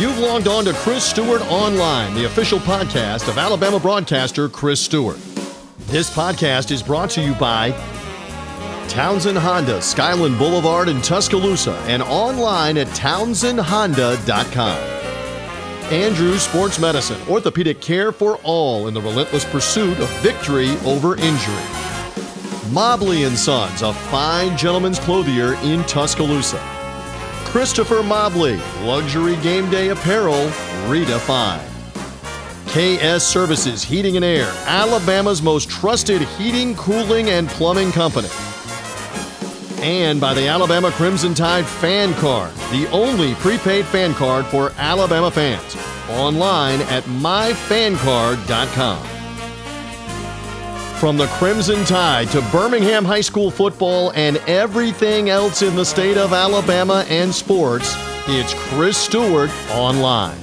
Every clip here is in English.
You've logged on to Chris Stewart Online, the official podcast of Alabama broadcaster Chris Stewart. This podcast is brought to you by Townsend Honda, Skyland Boulevard in Tuscaloosa, and online at townsendhonda.com. Andrews Sports Medicine, orthopedic care for all in the relentless pursuit of victory over injury. Mobley and Sons, a fine gentleman's clothier in Tuscaloosa. Christopher Mobley, luxury game day apparel redefined. KS Services Heating and Air, Alabama's most trusted heating, cooling, and plumbing company. And by the Alabama Crimson Tide Fan Card, the only prepaid fan card for Alabama fans. Online at myfancard.com. From the Crimson Tide to Birmingham High School football and everything else in the state of Alabama and sports, it's Chris Stewart Online.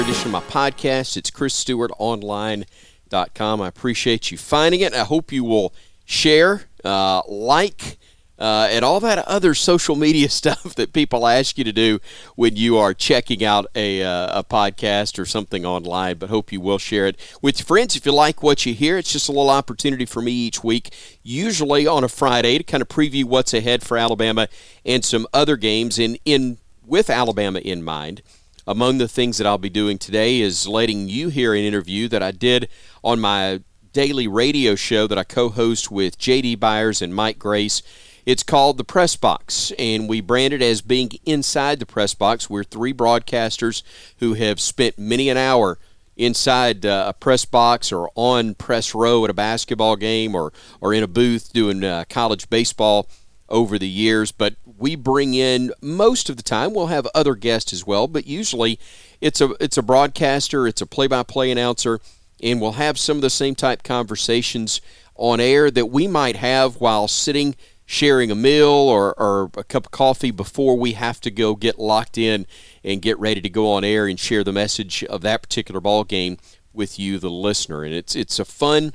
Edition of my podcast. It's chrisstewartonline.com. I appreciate you finding it. I hope you will share, uh, like, uh, and all that other social media stuff that people ask you to do when you are checking out a, uh, a podcast or something online. But hope you will share it with friends. If you like what you hear, it's just a little opportunity for me each week, usually on a Friday, to kind of preview what's ahead for Alabama and some other games in, in with Alabama in mind. Among the things that I'll be doing today is letting you hear an interview that I did on my daily radio show that I co host with JD Byers and Mike Grace. It's called The Press Box, and we brand it as being inside the press box. We're three broadcasters who have spent many an hour inside uh, a press box or on press row at a basketball game or, or in a booth doing uh, college baseball over the years. But we bring in most of the time we'll have other guests as well, but usually it's a it's a broadcaster, it's a play-by-play announcer and we'll have some of the same type conversations on air that we might have while sitting sharing a meal or, or a cup of coffee before we have to go get locked in and get ready to go on air and share the message of that particular ball game with you the listener. And it's it's a fun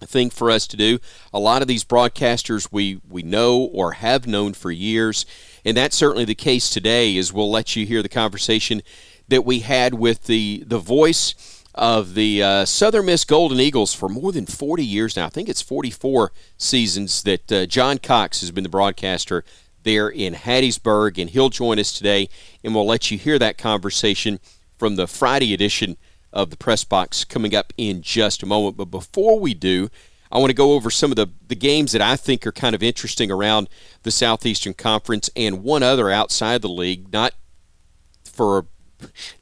thing for us to do. A lot of these broadcasters we we know or have known for years and that's certainly the case today is we'll let you hear the conversation that we had with the the voice of the uh, Southern Miss Golden Eagles for more than 40 years now. I think it's 44 seasons that uh, John Cox has been the broadcaster there in Hattiesburg, and he'll join us today, and we'll let you hear that conversation from the Friday edition of the Press Box coming up in just a moment. But before we do, I want to go over some of the, the games that I think are kind of interesting around the Southeastern Conference and one other outside the league, not for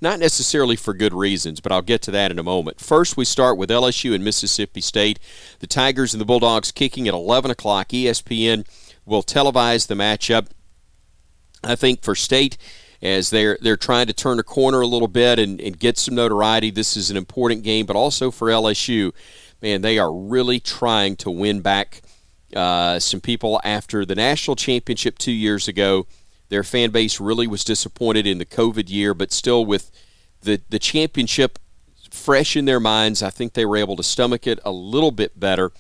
not necessarily for good reasons, but I'll get to that in a moment. First, we start with LSU and Mississippi State. The Tigers and the Bulldogs kicking at 11 o'clock. ESPN will televise the matchup. I think for State, as they're they're trying to turn a corner a little bit and, and get some notoriety, this is an important game. But also for LSU, man, they are really trying to win back uh, some people after the national championship two years ago their fan base really was disappointed in the COVID year, but still with the, the championship fresh in their minds, I think they were able to stomach it a little bit better.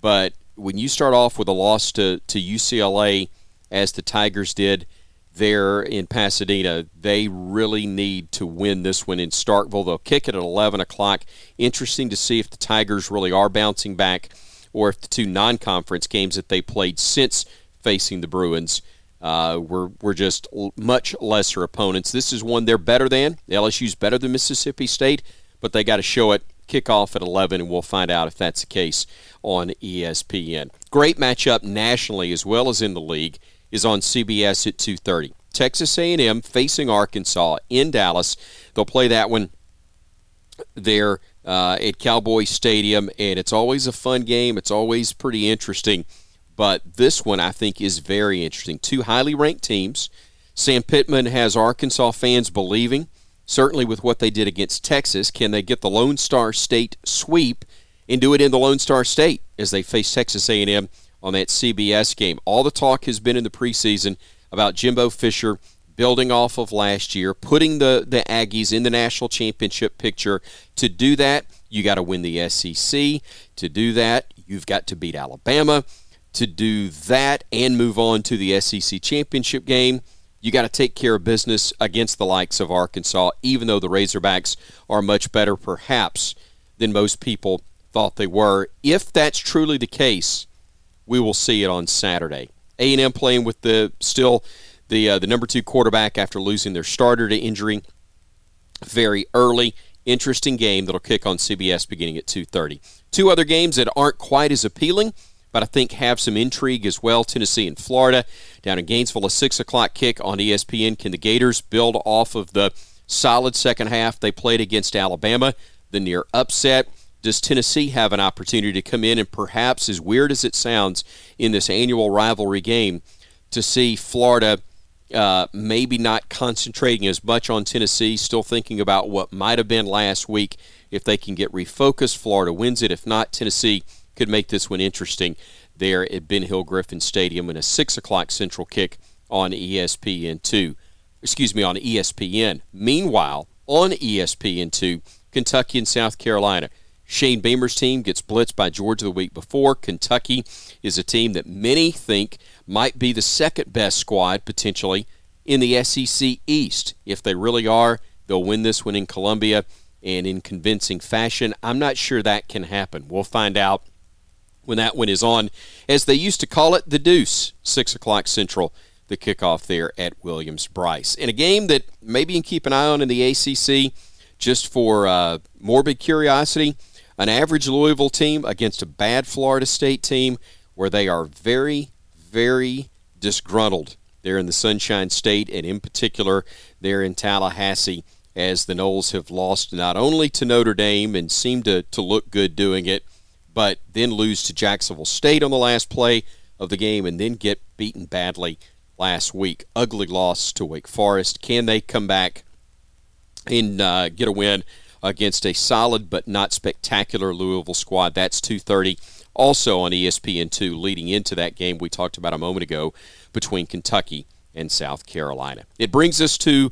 But when you start off with a loss to, to UCLA, as the Tigers did there in Pasadena, they really need to win this one in Starkville. They'll kick it at 11 o'clock. Interesting to see if the Tigers really are bouncing back or if the two non conference games that they played since facing the Bruins uh, we're, we're just much lesser opponents. This is one they're better than. LSU's better than Mississippi State, but they got to show it. Kickoff at 11, and we'll find out if that's the case on ESPN. Great matchup nationally as well as in the league is on CBS at 2:30. Texas A&M facing Arkansas in Dallas. They'll play that one there uh, at Cowboy Stadium, and it's always a fun game. It's always pretty interesting. But this one I think is very interesting. Two highly ranked teams. Sam Pittman has Arkansas fans believing, certainly with what they did against Texas. Can they get the Lone Star State sweep and do it in the Lone Star State as they face Texas A&M on that CBS game? All the talk has been in the preseason about Jimbo Fisher building off of last year, putting the, the Aggies in the national championship picture. To do that, you got to win the SEC. To do that, you've got to beat Alabama to do that and move on to the SEC championship game, you got to take care of business against the likes of Arkansas, even though the Razorbacks are much better, perhaps, than most people thought they were. If that's truly the case, we will see it on Saturday. A&M playing with the still the uh, the number two quarterback after losing their starter to injury very early. Interesting game that'll kick on CBS beginning at 2:30. Two other games that aren't quite as appealing but I think have some intrigue as well. Tennessee and Florida down in Gainesville, a six o'clock kick on ESPN. Can the Gators build off of the solid second half they played against Alabama, the near upset? Does Tennessee have an opportunity to come in and perhaps, as weird as it sounds, in this annual rivalry game, to see Florida uh, maybe not concentrating as much on Tennessee, still thinking about what might have been last week? If they can get refocused, Florida wins it. If not, Tennessee could make this one interesting there at Ben Hill Griffin Stadium in a 6 o'clock central kick on ESPN2. Excuse me, on ESPN. Meanwhile, on ESPN2, Kentucky and South Carolina. Shane Beamer's team gets blitzed by Georgia the week before. Kentucky is a team that many think might be the second best squad potentially in the SEC East. If they really are, they'll win this one in Columbia and in convincing fashion. I'm not sure that can happen. We'll find out when that one is on, as they used to call it, the Deuce, 6 o'clock Central, the kickoff there at Williams Brice. In a game that maybe you can keep an eye on in the ACC, just for uh, morbid curiosity, an average Louisville team against a bad Florida State team where they are very, very disgruntled there in the Sunshine State, and in particular there in Tallahassee, as the Noles have lost not only to Notre Dame and seem to, to look good doing it – but then lose to Jacksonville State on the last play of the game and then get beaten badly last week. Ugly loss to Wake Forest. Can they come back and uh, get a win against a solid but not spectacular Louisville squad? That's 230. Also on ESPN2, leading into that game we talked about a moment ago between Kentucky and South Carolina. It brings us to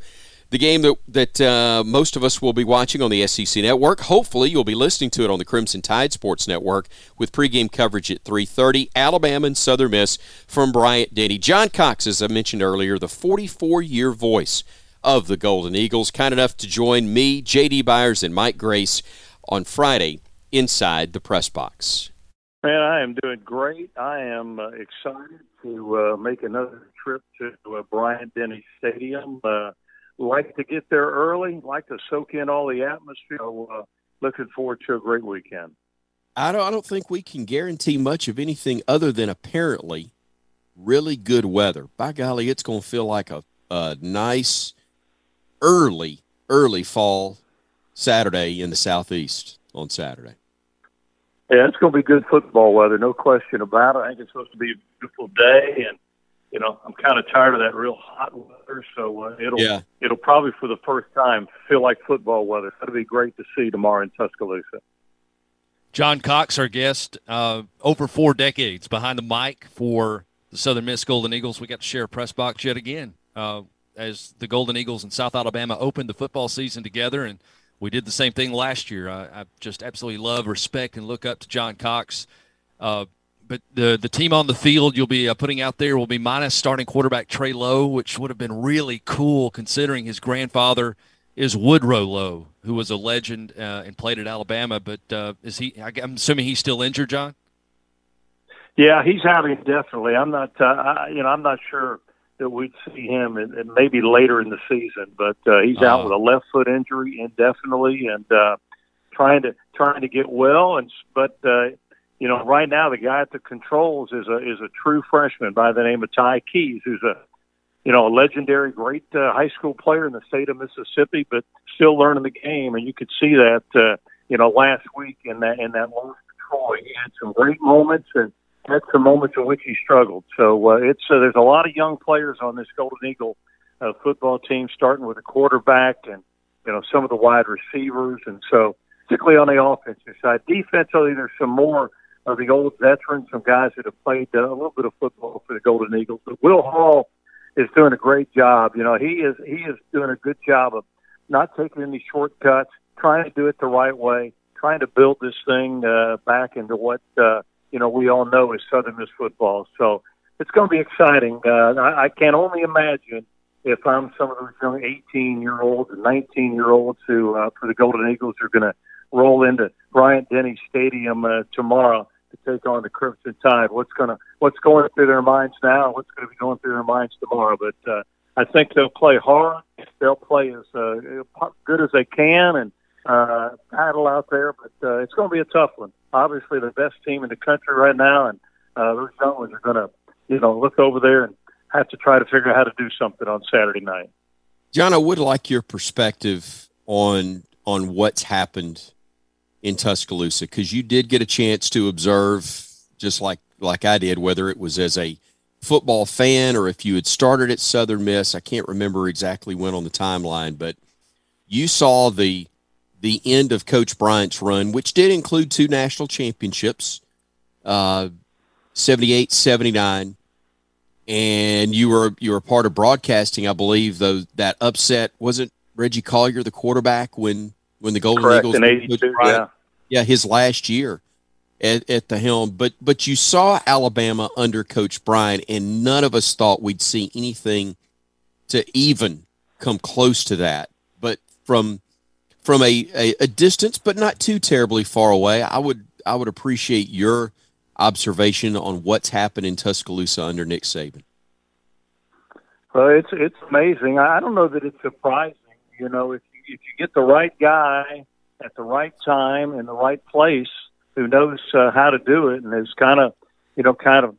the game that that uh, most of us will be watching on the SEC network. Hopefully, you'll be listening to it on the Crimson Tide Sports Network with pregame coverage at 3:30. Alabama and Southern Miss from Bryant Denny. John Cox, as I mentioned earlier, the 44-year voice of the Golden Eagles, kind enough to join me, J.D. Byers, and Mike Grace on Friday inside the press box. Man, I am doing great. I am uh, excited to uh, make another trip to uh, Bryant Denny Stadium. Uh, like to get there early, like to soak in all the atmosphere. So, uh, looking forward to a great weekend. I don't, I don't think we can guarantee much of anything other than apparently really good weather. By golly, it's going to feel like a, a nice early, early fall Saturday in the southeast on Saturday. Yeah, it's going to be good football weather, no question about it. I think it's supposed to be a beautiful day, and you know, I'm kind of tired of that real hot weather, so uh, it'll yeah. it'll probably for the first time feel like football weather. That'll be great to see tomorrow in Tuscaloosa. John Cox, our guest, uh, over four decades behind the mic for the Southern Miss Golden Eagles. We got to share a press box yet again uh, as the Golden Eagles and South Alabama opened the football season together, and we did the same thing last year. I, I just absolutely love, respect, and look up to John Cox. But the the team on the field you'll be uh, putting out there will be minus starting quarterback Trey Lowe, which would have been really cool considering his grandfather is Woodrow Lowe, who was a legend uh, and played at Alabama. But uh, is he? I'm assuming he's still injured, John. Yeah, he's out indefinitely. I'm not. Uh, I, you know, I'm not sure that we'd see him, and, and maybe later in the season. But uh, he's out uh-huh. with a left foot injury indefinitely, and uh, trying to trying to get well. And but uh, you know, right now the guy at the controls is a is a true freshman by the name of Ty Keyes, who's a you know a legendary, great uh, high school player in the state of Mississippi, but still learning the game. And you could see that uh, you know last week in that in that loss to Troy, he had some great moments and had some moments in which he struggled. So uh, it's uh, there's a lot of young players on this Golden Eagle uh, football team, starting with a quarterback and you know some of the wide receivers, and so particularly on the offensive side. Defensively, there's some more of the old veterans, some guys that have played uh, a little bit of football for the Golden Eagles. But Will Hall is doing a great job. You know, he is he is doing a good job of not taking any shortcuts, trying to do it the right way, trying to build this thing uh, back into what uh, you know we all know is Southern Miss football. So it's going to be exciting. Uh, I, I can only imagine if I'm some of those young 18 year olds and 19 year olds who, uh, for the Golden Eagles, are going to roll into Bryant Denny Stadium uh, tomorrow to take on the Crimson Tide. What's gonna what's going through their minds now? What's going to be going through their minds tomorrow? But uh, I think they'll play hard. They'll play as uh, good as they can and uh, paddle out there. But uh, it's going to be a tough one. Obviously, the best team in the country right now, and uh, those young ones are going to, you know, look over there and have to try to figure out how to do something on Saturday night. John, I would like your perspective on on what's happened in Tuscaloosa because you did get a chance to observe, just like like I did, whether it was as a football fan or if you had started at Southern Miss. I can't remember exactly when on the timeline, but you saw the the end of Coach Bryant's run, which did include two national championships, uh, 78, 79. And you were you were part of broadcasting, I believe. Though that upset wasn't Reggie Collier, the quarterback, when when the Golden Correct, Eagles in 82, yeah. Yeah, his last year at, at the helm. But but you saw Alabama under Coach Bryant, and none of us thought we'd see anything to even come close to that. But from from a, a, a distance, but not too terribly far away, I would I would appreciate your observation on what's happened in Tuscaloosa under Nick Saban. Well, it's it's amazing. I don't know that it's surprising. You know, if you, if you get the right guy at the right time in the right place who knows uh, how to do it and is kind of, you know, kind of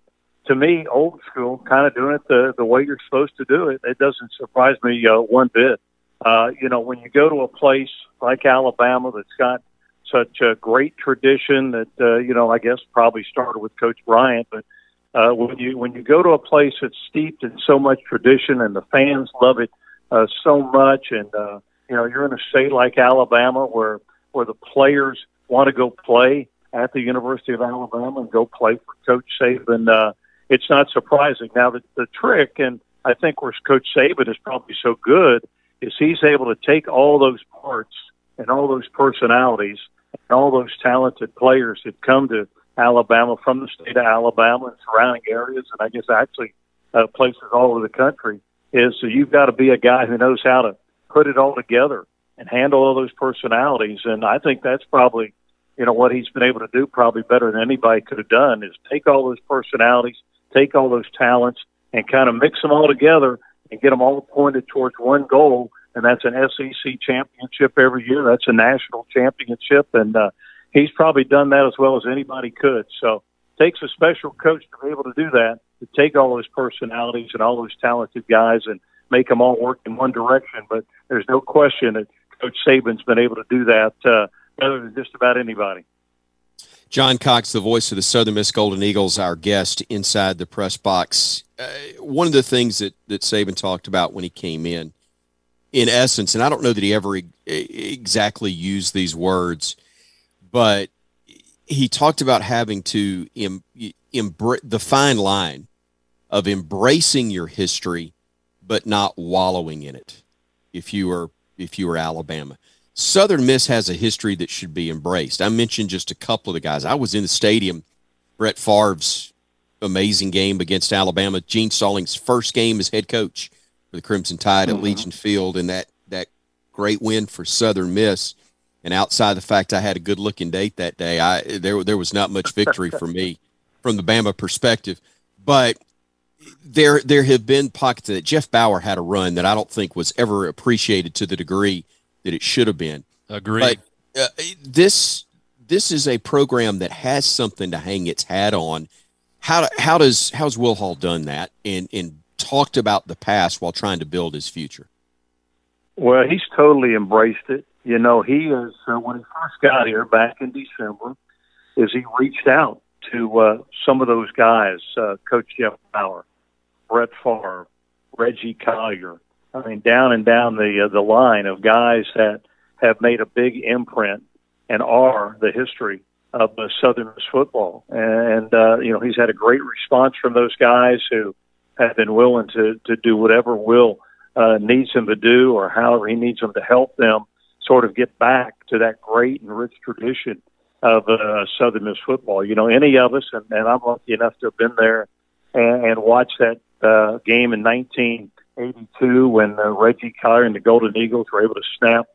to me old school, kind of doing it the the way you're supposed to do it. It doesn't surprise me uh, one bit. Uh, you know, when you go to a place like Alabama that's got such a great tradition that uh, you know, I guess probably started with Coach Bryant, but uh, when you when you go to a place that's steeped in so much tradition and the fans love it uh, so much, and uh, you know, you're in a state like Alabama where where the players want to go play at the University of Alabama and go play for Coach Saban. Uh, it's not surprising. Now, the, the trick, and I think where Coach Saban is probably so good, is he's able to take all those parts and all those personalities and all those talented players that come to Alabama from the state of Alabama and surrounding areas, and I guess actually uh, places all over the country. Is so you've got to be a guy who knows how to put it all together and handle all those personalities. And I think that's probably, you know, what he's been able to do probably better than anybody could have done is take all those personalities, take all those talents, and kind of mix them all together and get them all pointed towards one goal. And that's an SEC championship every year. That's a national championship. And uh, he's probably done that as well as anybody could. So it takes a special coach to be able to do that, to take all those personalities and all those talented guys and make them all work in one direction. But there's no question that Coach Saban's been able to do that uh, better than just about anybody. John Cox, the voice of the Southern Miss Golden Eagles, our guest inside the press box. Uh, one of the things that, that Saban talked about when he came in, in essence, and I don't know that he ever e- exactly used these words, but he talked about having to em- embrace the fine line of embracing your history, but not wallowing in it. If you were if you were Alabama. Southern Miss has a history that should be embraced. I mentioned just a couple of the guys. I was in the stadium, Brett Favre's amazing game against Alabama, Gene Stallings' first game as head coach for the Crimson Tide mm-hmm. at Legion Field, and that that great win for Southern Miss. And outside the fact I had a good looking date that day, I there there was not much victory for me from the Bama perspective. But there there have been pockets that Jeff Bower had a run that I don't think was ever appreciated to the degree that it should have been. Agreed. But uh, this this is a program that has something to hang its hat on. How how does how's Will Hall done that and and talked about the past while trying to build his future? Well, he's totally embraced it. You know, he is uh, when he first got here back in December, is he reached out to uh, some of those guys, uh, Coach Jeff Bower, Brett Favre, Reggie Collier. I mean, down and down the uh, the line of guys that have made a big imprint and are the history of uh, Southern Miss football. And uh, you know, he's had a great response from those guys who have been willing to to do whatever Will uh, needs him to do, or however he needs them to help them sort of get back to that great and rich tradition of uh, Southern Miss football. You know, any of us, and, and I'm lucky enough to have been there and, and watched that uh, game in '82 when uh, Reggie Collier and the Golden Eagles were able to snap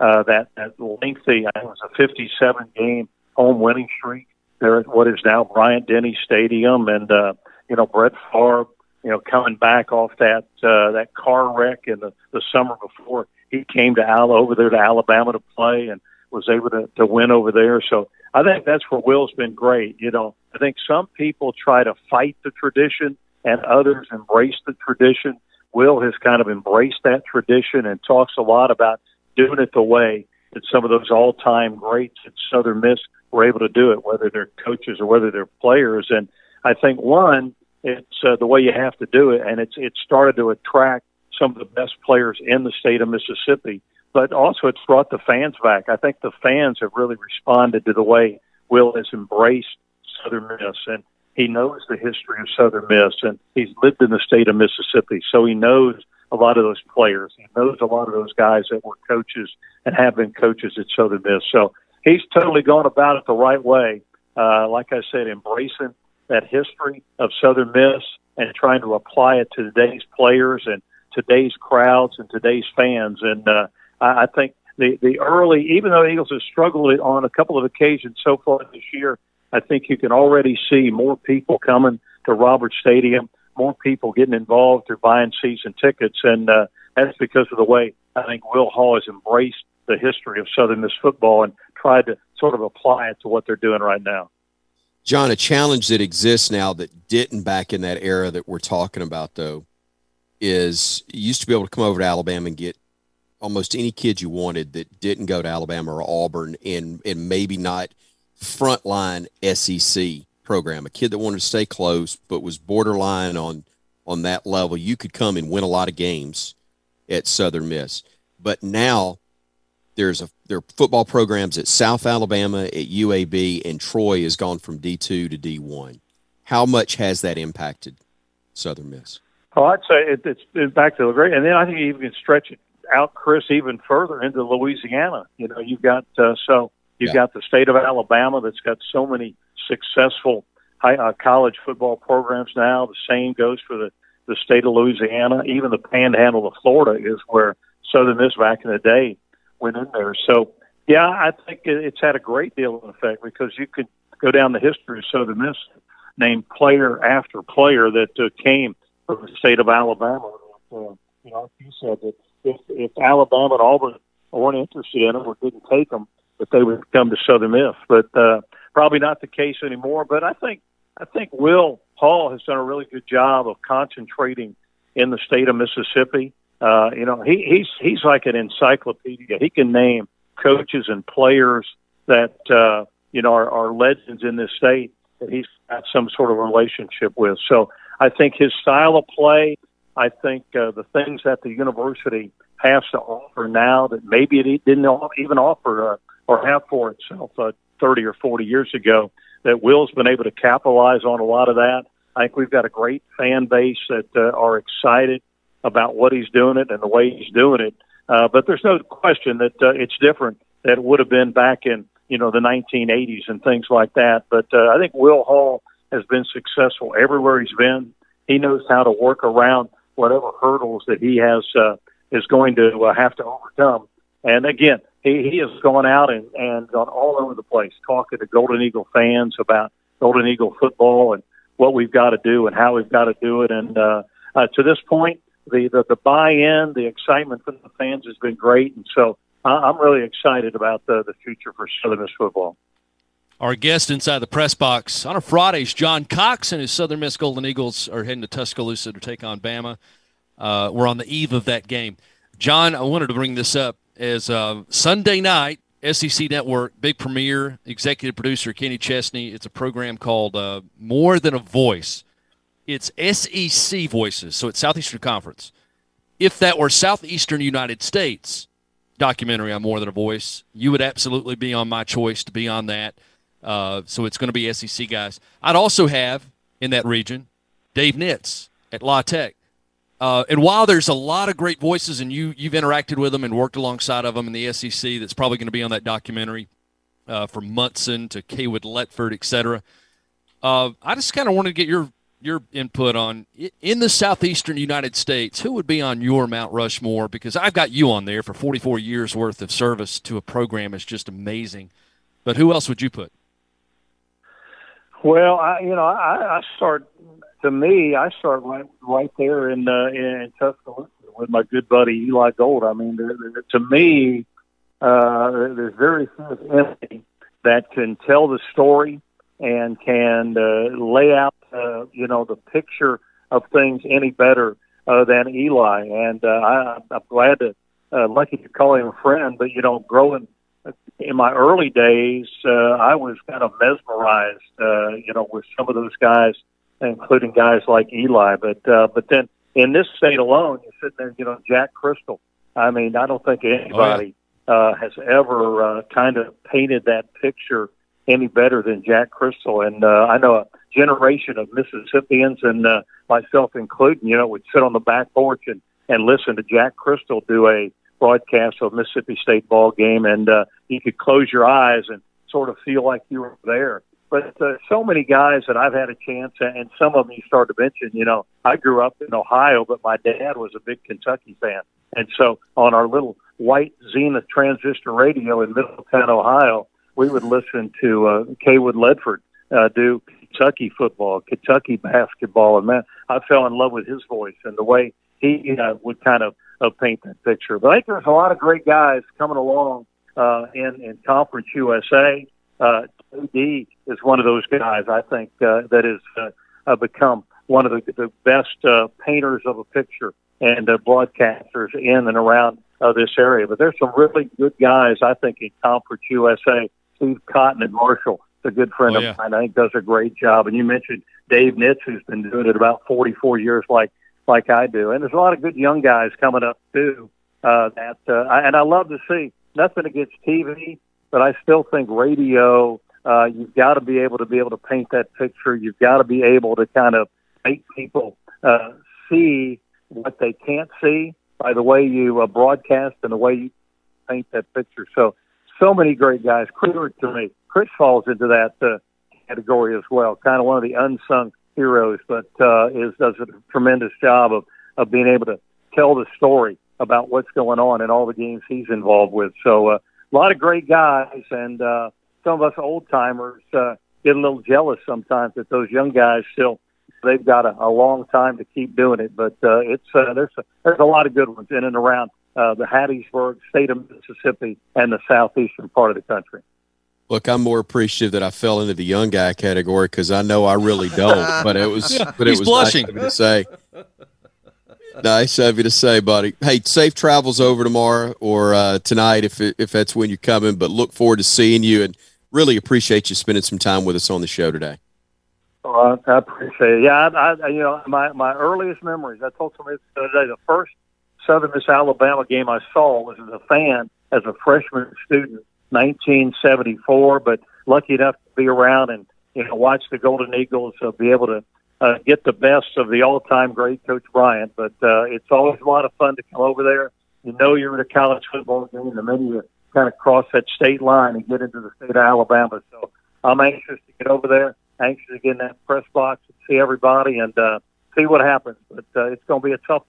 uh, that that lengthy. I think it was a 57 game home winning streak there at what is now Bryant Denny Stadium, and uh, you know Brett Favre, you know coming back off that uh, that car wreck in the, the summer before he came to Al over there to Alabama to play and was able to, to win over there. So I think that's where Will's been great. You know, I think some people try to fight the tradition and others embrace the tradition. Will has kind of embraced that tradition and talks a lot about doing it the way that some of those all-time greats at Southern Miss were able to do it, whether they're coaches or whether they're players. And I think one, it's uh, the way you have to do it, and it's it started to attract some of the best players in the state of Mississippi. But also, it's brought the fans back. I think the fans have really responded to the way Will has embraced Southern Miss, and he knows the history of Southern Miss, and he's lived in the state of Mississippi, so he knows a lot of those players. He knows a lot of those guys that were coaches and have been coaches at Southern Miss. So he's totally gone about it the right way. Uh, like I said, embracing that history of Southern Miss and trying to apply it to today's players and today's crowds and today's fans. And uh, I, think the the early, even though Eagles have struggled on a couple of occasions so far this year, I think you can already see more people coming to Roberts Stadium, more people getting involved through buying season tickets, and uh, that's because of the way I think Will Hall has embraced the history of Southern Miss football and tried to sort of apply it to what they're doing right now. John, a challenge that exists now that didn't back in that era that we're talking about, though, is you used to be able to come over to Alabama and get almost any kid you wanted that didn't go to Alabama or Auburn and and maybe not frontline SEC program. A kid that wanted to stay close but was borderline on on that level. You could come and win a lot of games at Southern Miss. But now there's a there are football programs at South Alabama, at UAB, and Troy has gone from D two to D one. How much has that impacted Southern Miss? Oh, I'd say it, it's, it's back to the great, and then I think you even can stretch it out, Chris, even further into Louisiana. You know, you've got uh, so you've yeah. got the state of Alabama that's got so many successful high, uh, college football programs now. The same goes for the the state of Louisiana. Even the Panhandle of Florida is where Southern Miss back in the day went in there. So yeah, I think it's had a great deal of effect because you could go down the history of Southern Miss, name player after player that uh, came from the state of Alabama. Uh, you know, you said that if, if Alabama and Auburn weren't interested in them or didn't take them, that they would come to Southern Miss. But uh, probably not the case anymore. But I think I think Will Hall has done a really good job of concentrating in the state of Mississippi. Uh, you know, he, he's he's like an encyclopedia. He can name coaches and players that uh, you know are, are legends in this state that he's got some sort of relationship with. So I think his style of play, I think uh, the things that the university has to offer now that maybe it didn't even offer uh, or have for itself uh, 30 or 40 years ago, that Will's been able to capitalize on a lot of that. I think we've got a great fan base that uh, are excited about what he's doing it and the way he's doing it. Uh, but there's no question that uh, it's different than it would have been back in you know the 1980s and things like that. But uh, I think Will Hall has been successful everywhere he's been. He knows how to work around whatever hurdles that he has uh, is going to uh, have to overcome. And again, he, he has gone out and, and gone all over the place talking to Golden Eagle fans about Golden Eagle football and what we've got to do and how we've got to do it. And uh, uh, to this point, the, the, the buy-in, the excitement from the fans has been great. And so I'm really excited about the, the future for Southern Miss football. Our guest inside the press box on a Friday is John Cox and his Southern Miss Golden Eagles are heading to Tuscaloosa to take on Bama. Uh, we're on the eve of that game. John, I wanted to bring this up as uh, Sunday night, SEC Network, big premiere, executive producer Kenny Chesney. It's a program called uh, More Than a Voice. It's SEC Voices, so it's Southeastern Conference. If that were Southeastern United States documentary on More Than a Voice, you would absolutely be on my choice to be on that. Uh, so it's going to be SEC guys. I'd also have in that region Dave Nitz at La Tech. Uh, and while there's a lot of great voices, and you you've interacted with them and worked alongside of them in the SEC, that's probably going to be on that documentary, uh, from Munson to Cawood Ledford, etc. Uh, I just kind of wanted to get your your input on in the southeastern United States. Who would be on your Mount Rushmore? Because I've got you on there for 44 years worth of service to a program. It's just amazing. But who else would you put? Well, I, you know, I, I start. To me, I start right right there in uh, in Tuscaloosa with my good buddy Eli Gold. I mean, there, there, to me, uh, there's very few that can tell the story and can uh, lay out, uh, you know, the picture of things any better uh, than Eli. And uh, I, I'm glad to, uh, lucky to call him a friend. But you know, growing in my early days, uh, I was kind of mesmerized, uh, you know, with some of those guys, including guys like Eli. But uh, but then in this state alone, you're sitting there, you know, Jack Cristil. I mean, I don't think anybody oh, yeah. uh, has ever uh, kind of painted that picture any better than Jack Cristil. And uh, I know a generation of Mississippians and uh, myself including, you know, would sit on the back porch and, and listen to Jack Cristil do a broadcast of Mississippi State ball game, and uh, you could close your eyes and sort of feel like you were there. But uh, so many guys that I've had a chance, and some of them you start to mention. You know, I grew up in Ohio, but my dad was a big Kentucky fan, and so on our little white Zenith transistor radio in Middletown, Ohio, we would listen to uh, Cawood Ledford uh, do Kentucky football, Kentucky basketball, and man, I fell in love with his voice and the way he uh, would kind of uh, paint that picture. But I think there's a lot of great guys coming along uh, in in Conference USA. Uh, D is one of those guys I think uh, that has uh, become one of the, the best uh, painters of a picture and uh, broadcasters in and around uh, this area. But there's some really good guys I think in Conference USA Steve Cotton and Marshall, a good friend oh, yeah. of mine. I think does a great job. And you mentioned Dave Nitz, who's been doing it about 44 years, like like I do. And there's a lot of good young guys coming up too. Uh, that uh, and I love to see. Nothing against TV, but I still think radio. Uh, you've got to be able to be able to paint that picture. You've got to be able to kind of make people uh, see what they can't see by the way you uh, broadcast and the way you paint that picture. So so many great guys. Chris, to me, Chris falls into that uh, category as well. Kind of one of the unsung heroes, but uh, is does a tremendous job of of being able to tell the story about what's going on in all the games he's involved with. So uh, a lot of great guys, and uh, some of us old timers uh, get a little jealous sometimes that those young guys still they've got a, a long time to keep doing it. But uh, it's uh, there's a, there's a lot of good ones in and around uh, the Hattiesburg, state of Mississippi, and the southeastern part of the country. Look, I'm more appreciative that I fell into the young guy category because I know I really don't. But it was, yeah, but it was blushing. nice to say. Nice of you to say, buddy. Hey, safe travels over tomorrow or uh, tonight if if that's when you're coming. But look forward to seeing you and really appreciate you spending some time with us on the show today. Oh, I appreciate it. Yeah, I, I, you know, my my earliest memories. I told somebody the other day the first Southern Miss Alabama game I saw was as a fan as a freshman student, 1974. But lucky enough to be around and you know watch the Golden Eagles uh, be able to uh, get the best of the all-time great Coach Bryant. But uh, it's always a lot of fun to come over there. You know you're at a college football game, the minute you kind of cross that state line and get into the state of Alabama. So I'm anxious to get over there, anxious to get in that press box and see everybody and uh, see what happens. But uh, it's going to be a tough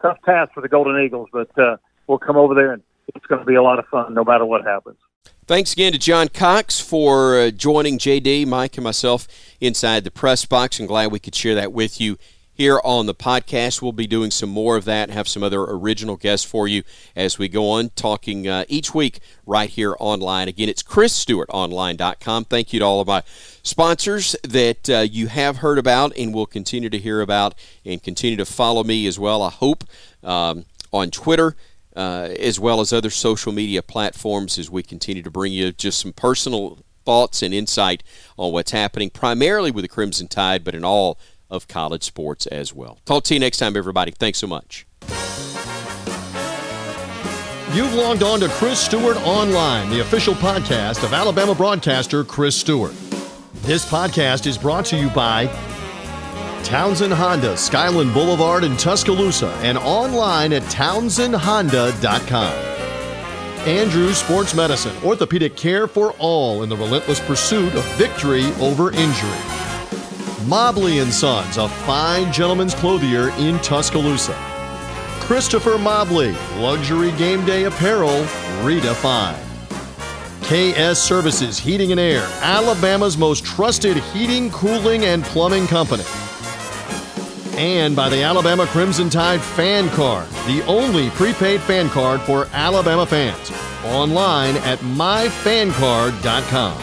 tough task for the Golden Eagles, but uh, we'll come over there and it's going to be a lot of fun no matter what happens. Thanks again to John Cox for uh, joining JD, Mike, and myself inside the press box. I'm glad we could share that with you here on the podcast. We'll be doing some more of that, have some other original guests for you as we go on, talking uh, each week right here online. Again, it's chrisstewartonline.com. Thank you to all of my sponsors that uh, you have heard about and will continue to hear about and continue to follow me as well, I hope, um, on Twitter. Uh, as well as other social media platforms, as we continue to bring you just some personal thoughts and insight on what's happening, primarily with the Crimson Tide, but in all of college sports as well. Talk to you next time, everybody. Thanks so much. You've logged on to Chris Stewart Online, the official podcast of Alabama broadcaster Chris Stewart. This podcast is brought to you by Townsend Honda, Skyland Boulevard in Tuscaloosa, and online at townsendhonda.com. Andrews Sports Medicine, orthopedic care for all in the relentless pursuit of victory over injury. Mobley and Sons, a fine gentleman's clothier in Tuscaloosa. Christopher Mobley, luxury game day apparel redefined. KS Services Heating and Air, Alabama's most trusted heating, cooling, and plumbing company. And by the Alabama Crimson Tide Fan Card, the only prepaid fan card for Alabama fans. Online at myfancard.com.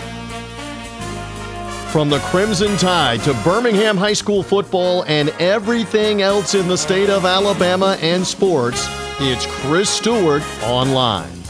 From the Crimson Tide to Birmingham High School football and everything else in the state of Alabama and sports, it's Chris Stewart Online.